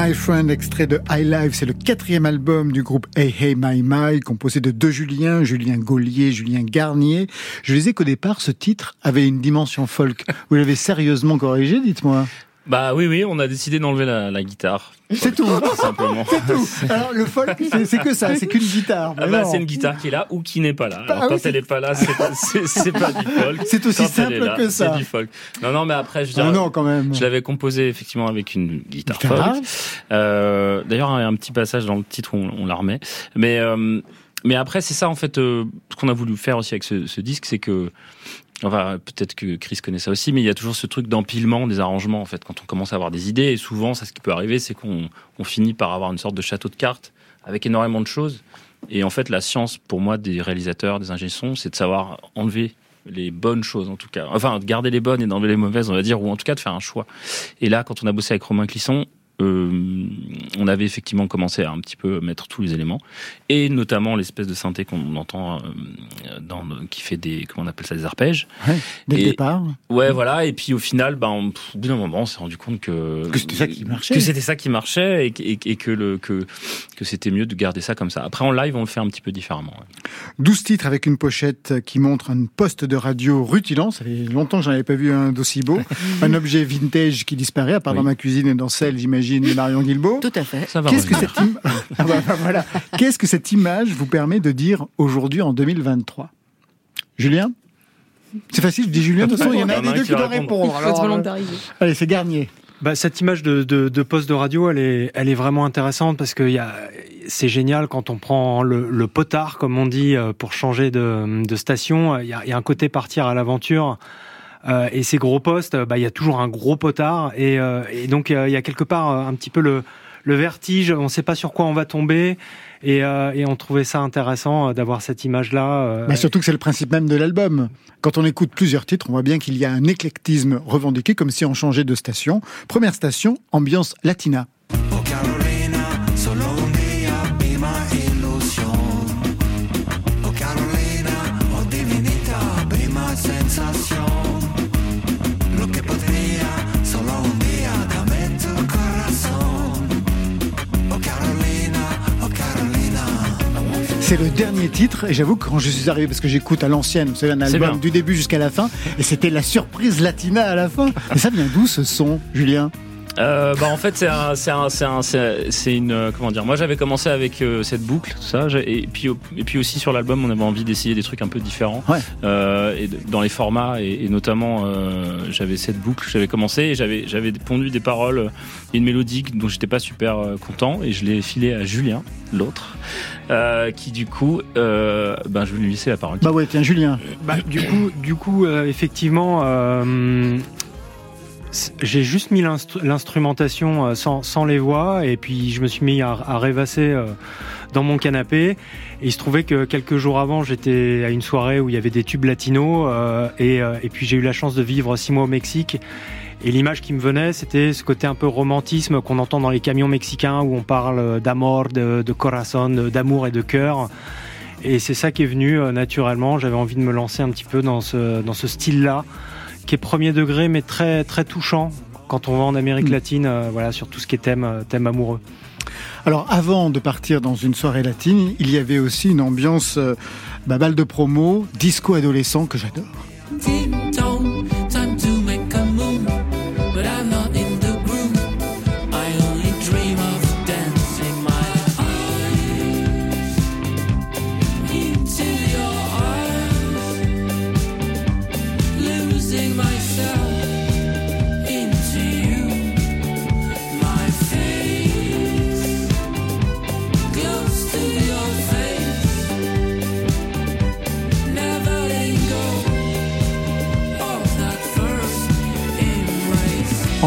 My Friend, extrait de High Life, c'est le quatrième album du groupe Hey Hey My My, composé de deux Julien, Julien Gaulier, Julien Garnier. Je disais qu'au départ, ce titre avait une dimension folk. Vous l'avez sérieusement corrigé, dites-moi. Bah oui, oui, on a décidé d'enlever la, la guitare. C'est tout. Simplement. C'est tout. Alors le folk, c'est- que ça, c'est qu'une guitare. Ah bah, c'est une guitare qui est là ou qui n'est pas là. Ah Alors quand elle est pas là, c'est pas, c'est, c'est pas du folk. C'est aussi Quand simple là, que ça. C'est du folk. Non, non, mais après, je Ah dirais, non, quand même. je l'avais composé effectivement avec une guitare Guitare. folk. Euh, d'ailleurs, il y a un petit passage dans le titre où on, on la remet. Mais, euh, mais après, c'est ça en fait. euh, ce qu'on a voulu faire aussi avec ce, ce disque, c'est que Enfin, peut-être que Chris connaît ça aussi, mais il y a toujours ce truc d'empilement des arrangements, en fait, quand on commence à avoir des idées. Et souvent, ça, ce qui peut arriver, c'est qu'on on finit par avoir une sorte de château de cartes avec énormément de choses. Et en fait, la science, pour moi, des réalisateurs, des ingénieurs, c'est de savoir enlever les bonnes choses, en tout cas. Enfin, de garder les bonnes et d'enlever les mauvaises, on va dire, ou en tout cas de faire un choix. Et là, quand on a bossé avec Romain Clisson, euh, on avait effectivement commencé à un petit peu mettre tous les éléments et notamment l'espèce de synthé qu'on entend euh, dans, qui fait des comment on appelle ça des arpèges Ouais, dès le départ. Ouais, voilà. Et puis au final, ben, on- au bout d'un moment, on s'est rendu compte que Que c'était ça qui marchait. que c'était ça qui marchait, et, que- et, et que le que que c'était mieux de garder ça comme ça. Après en live, on le fait un petit peu différemment. ouais. 12 titres avec une pochette qui montre un poste de radio rutilant. Ça fait longtemps que j'en avais pas vu un d'aussi beau. [LAUGHS] un objet vintage qui disparaît, à part Oui. dans ma cuisine et dans celle, j'imagine, de Marion Guilbault. Tout à fait. Ça va. Qu'est-ce que, cette im- [LAUGHS] Ah bah, bah, voilà. Qu'est-ce que cette image vous permet de dire aujourd'hui en 2023 Julien? C'est facile, je dis Julien, de toute façon, il y en a a des un deux qui doivent répondre. Alors, euh, allez, c'est Garnier. Bah, cette image de, de, de poste de radio, elle est, elle est vraiment intéressante parce que il y a, c'est génial quand on prend le, le potard, comme on dit, euh, pour changer de, de station. Il y, a, il y a un côté partir à l'aventure. Euh, et ces gros postes, bah, il y a toujours un gros potard. Et, euh, et donc, euh, il y a quelque part euh, un petit peu le, le vertige. On ne sait pas sur quoi on va tomber. Et, euh, et on trouvait ça intéressant euh, d'avoir cette image-là. euh, Bah, surtout que c'est le principe même de l'album. Quand on écoute plusieurs titres, on voit bien qu'il y a un éclectisme revendiqué, comme si on changeait de station. Première station, ambiance latina. Oh C'est le dernier titre, et j'avoue que quand je suis arrivé, parce que j'écoute à l'ancienne, vous savez, un album du début jusqu'à la fin, et c'était la surprise latina à la fin. Mais ça vient d'où ce son, Julien? Euh, bah en fait c'est un, c'est un, c'est un, c'est c'est une euh, comment dire moi j'avais commencé avec euh, cette boucle tout ça et puis au- et puis aussi sur l'album on avait envie d'essayer des trucs un peu différents Ouais. euh, et dans les formats et, et notamment euh, j'avais cette boucle j'avais commencé et j'avais j'avais pondu des paroles et une mélodie dont j'étais pas super euh, content et je l'ai filé à Julien l'autre euh, qui du coup euh, ben je vais lui laisser la parole Bah ouais, tiens, Julien. Bah, du coup, du coup euh, effectivement, euh, j'ai juste mis l'instru- l'instrumentation euh, sans, les voix et puis je me suis mis à, rêvasser euh, dans mon canapé. Et il se trouvait que quelques jours avant, j'étais à une soirée où il y avait des tubes latinos euh, et, puis j'ai eu la chance de vivre six mois au Mexique. Et l'image qui me venait, c'était ce côté un peu romantisme qu'on entend dans les camions mexicains où on parle d'amour, de, corazon, d'amour et de cœur. Et c'est ça qui est venu naturellement. J'avais envie de me lancer un petit peu dans ce style-là, qui est premier degré, mais très, très touchant quand on va en Amérique Mm. latine, euh, voilà, sur tout ce qui est thème, euh, thème amoureux. Alors, avant de partir dans une soirée latine, il y avait aussi une ambiance euh, balle de promo, disco adolescent que j'adore.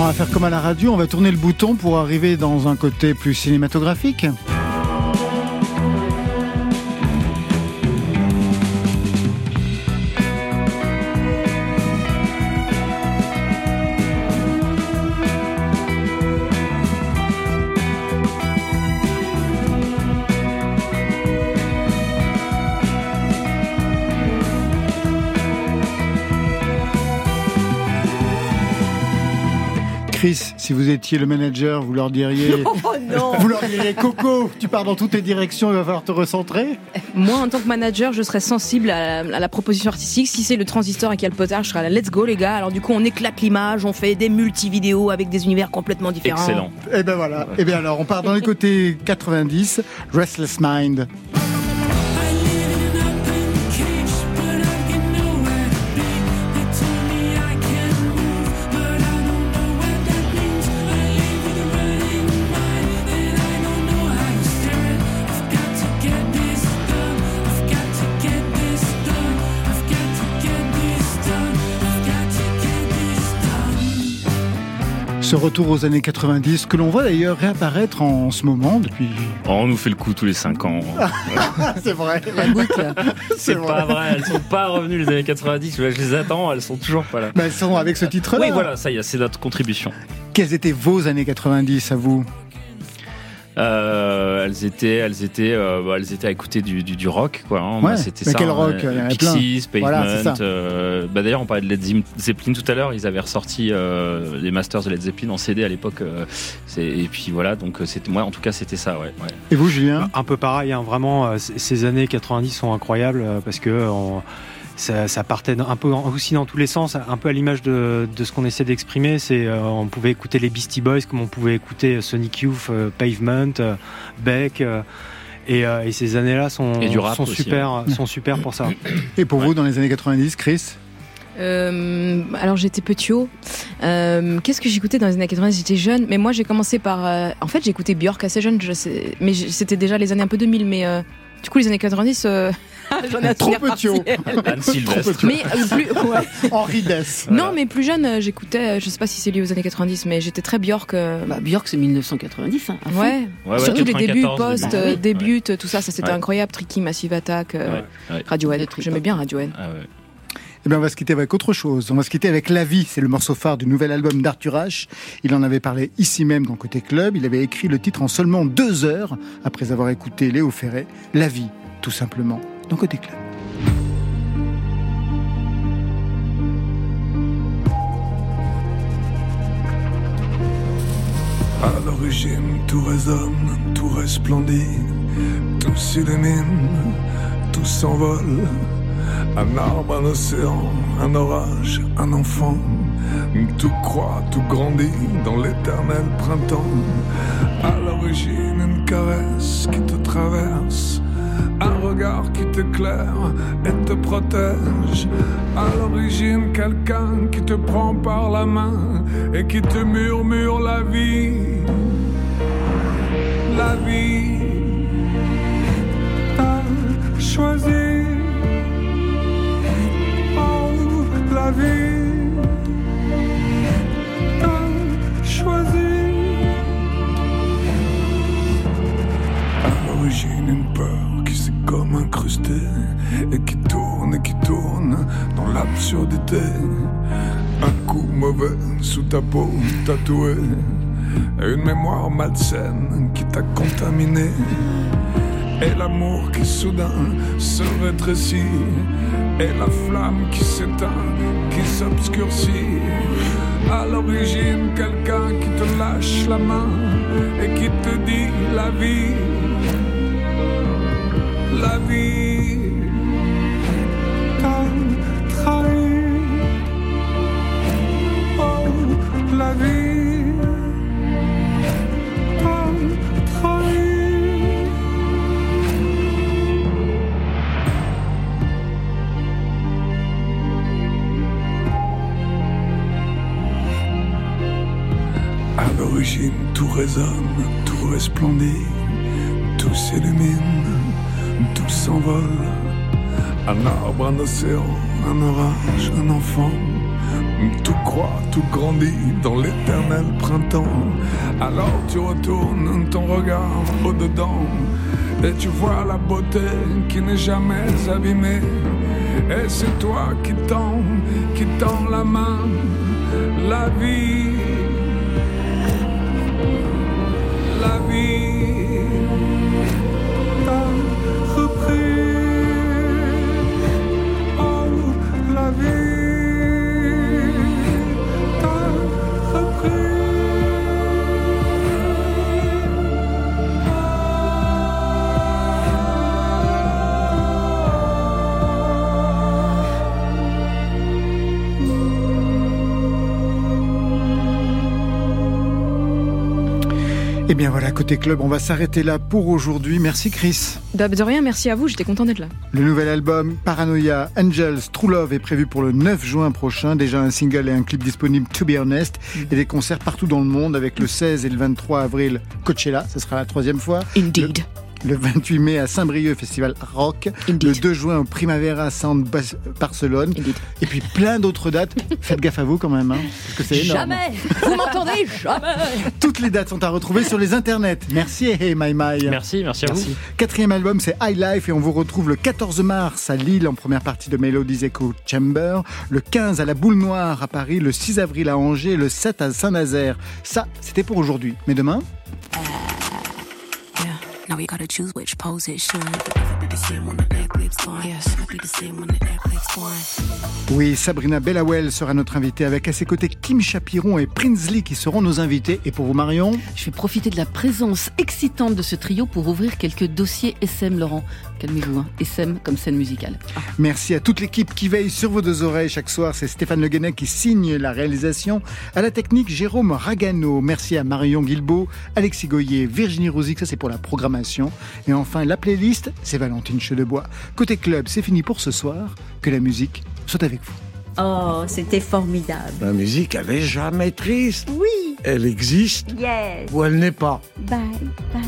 On va faire comme à la radio, on va tourner le bouton pour arriver dans un côté plus cinématographique. Chris, si vous étiez le manager, vous leur diriez, [LAUGHS] Oh non vous leur diriez Coco, tu pars dans toutes les directions, il va falloir te recentrer. Moi, en tant que manager, je serais sensible à la, à la proposition artistique. Si c'est le transistor et qu'il y a le potard, je serais là, let's go les gars. Alors du coup, on éclate l'image, on fait des multi-vidéos avec des univers complètement différents. excellent Et ben voilà. Et bien alors, on part dans les côtés 90, Restless Mind. Ce retour aux années 90, que l'on voit d'ailleurs réapparaître en ce moment depuis. Oh, on nous fait le coup tous les 5 ans [LAUGHS] c'est vrai. La boucle. [LAUGHS] c'est pas vrai elles sont pas revenues les années 90 je les attends elles sont toujours pas là Ben, elles sont avec ce titre-là. oui voilà ça y est c'est notre contribution Quelles étaient vos années 90 à vous? Euh, elles étaient, elles étaient, euh, bah, elles étaient à écouter du, du, du rock, quoi. hein. Ouais, Bah, c'était mais ça. quel hein. rock Il y en Pixies, plein. Pavement. Voilà, c'est ça. euh, bah, d'ailleurs, on parlait de Led Zeppelin tout à l'heure. Ils avaient ressorti euh, les masters de Led Zeppelin en CD à l'époque. euh, c'est- et puis voilà, donc euh, c'était moi. En tout cas, c'était ça, ouais. ouais. Et vous, Julien? Un peu pareil, hein, vraiment, euh, ces années 90 sont incroyables euh, parce que euh, on- ça, ça partait un peu en- aussi dans tous les sens, un peu à l'image de, de ce qu'on essaie d'exprimer. C'est, euh, on pouvait écouter les Beastie Boys comme on pouvait écouter Sonic Youth, euh, Pavement, euh, Beck. euh, et, euh, et ces années-là sont, Et du rap sont aussi, super, sont super pour ça. Et pour vous, dans les années 90, Chris? Euh, alors j'étais petio. Euh, Qu'est-ce que j'écoutais dans les années 90 J'étais jeune, mais moi j'ai commencé par. euh, en fait, j'écoutais Björk assez jeune, je sais, mais c'était déjà les années un peu 2000. Mais euh, du coup, les années 90, euh, [LAUGHS] j'en ai Trop petio. Mais euh, plus. Henri Dess. Non, mais plus jeune, euh, j'écoutais. euh, Je sais pas si c'est lié aux années 90, mais j'étais très Björk. Bah, Björk, c'est 1990. Hein. Ouais. Ouais, Surtout les débuts 94, post, début. euh, Ouais. début, tout ça, ça c'était incroyable. Tricky, Massive Attack. Radiohead. J'aimais bien Radiohead. Ah ouais. Eh bien, on va se quitter avec autre chose. On va se quitter avec La Vie. C'est le morceau phare du nouvel album d'Arthur H. Il en avait parlé ici même dans Côté Club. Il avait écrit le titre en seulement deux heures après avoir écouté Léo Ferré. La Vie, tout simplement, dans Côté Club. À l'origine, tout résonne, tout resplendit. Tout s'illumine, tout s'envole. Un arbre, un océan, un orage, un enfant. Tout croît, tout grandit dans l'éternel printemps. À l'origine, une caresse qui te traverse. Un regard qui t'éclaire et te protège. À l'origine, quelqu'un qui te prend par la main et qui te murmure la vie. La vie. T'as choisi. La vie. T'as choisi. À l'origine, une peur qui s'est comme incrustée et qui tourne et qui tourne dans l'absurdité. Un coup mauvais sous ta peau tatouée. Et une mémoire malsaine qui t'a contaminé. Et l'amour qui soudain se rétrécit. Et la flamme qui s'éteint, qui s'obscurcit. À l'origine, quelqu'un qui te lâche la main et qui te dit la vie. La vie t'a trahi. Oh, la vie résonne, tout resplendit, tout s'illumine, tout s'envole. Un arbre, un océan, un orage, un enfant. Tout croît, tout grandit dans l'éternel printemps. Alors tu retournes ton regard au-dedans et tu vois la beauté qui n'est jamais abîmée. Et c'est toi qui tends, qui tends la main, la vie. La vie Et bien voilà, côté club, on va s'arrêter là pour aujourd'hui. Merci Chris. De de rien, merci à vous, j'étais content d'être là. Le nouvel album Paranoia Angels True Love est prévu pour le 9 juin prochain. Déjà un single et un clip disponible To Be Honest. Et des concerts partout dans le monde avec le 16 et le 23 avril Coachella. Ce sera la troisième fois. Indeed. Le, le 28 mai à Saint-Brieuc, Festival Rock. Indeed. Le 2 juin au Primavera Sound Bas- Barcelone. Indeed. Et puis plein d'autres dates. Faites gaffe à vous quand même, hein, parce que c'est énorme. Jamais Vous m'entendez Jamais Toutes les dates sont à retrouver sur les internets. Merci, hey, hey, my, my. Merci, merci à vous. Quatrième album, c'est High Life et on vous retrouve le 14 mars à Lille en première partie de Melodies Echo Chamber, le 15 à la Boule Noire à Paris, le 6 avril à Angers, le 7 à Saint-Nazaire. Ça, c'était pour aujourd'hui. Mais demain? Now we gotta choose which pose it should. Never be the same when the leg lifts gone. Yes, never be the same when the leg lifts gone. oui, Sabrina Bellawell sera notre invitée avec à ses côtés Kim Chapiron et Prinsley qui seront nos invités. Et pour vous, Marion? Je vais profiter de la présence excitante de ce trio pour ouvrir quelques dossiers SM, Laurent. Calmez-vous, hein. SM comme scène musicale. Merci à toute l'équipe qui veille sur vos deux oreilles chaque soir. C'est Stéphane Le Guenec qui signe la réalisation. À la technique, Jérôme Ragano. Merci à Marion Guilbeault, Alexis Goyer, Virginie Rosic. Ça, c'est pour la programmation. Et enfin, la playlist, c'est Valentine Chedebois. Côté club, c'est fini pour ce soir. Que la musique soit avec vous. Oh, c'était formidable. La musique, elle est jamais triste. Oui. Elle existe Yes. ou elle n'est pas. Bye, bye.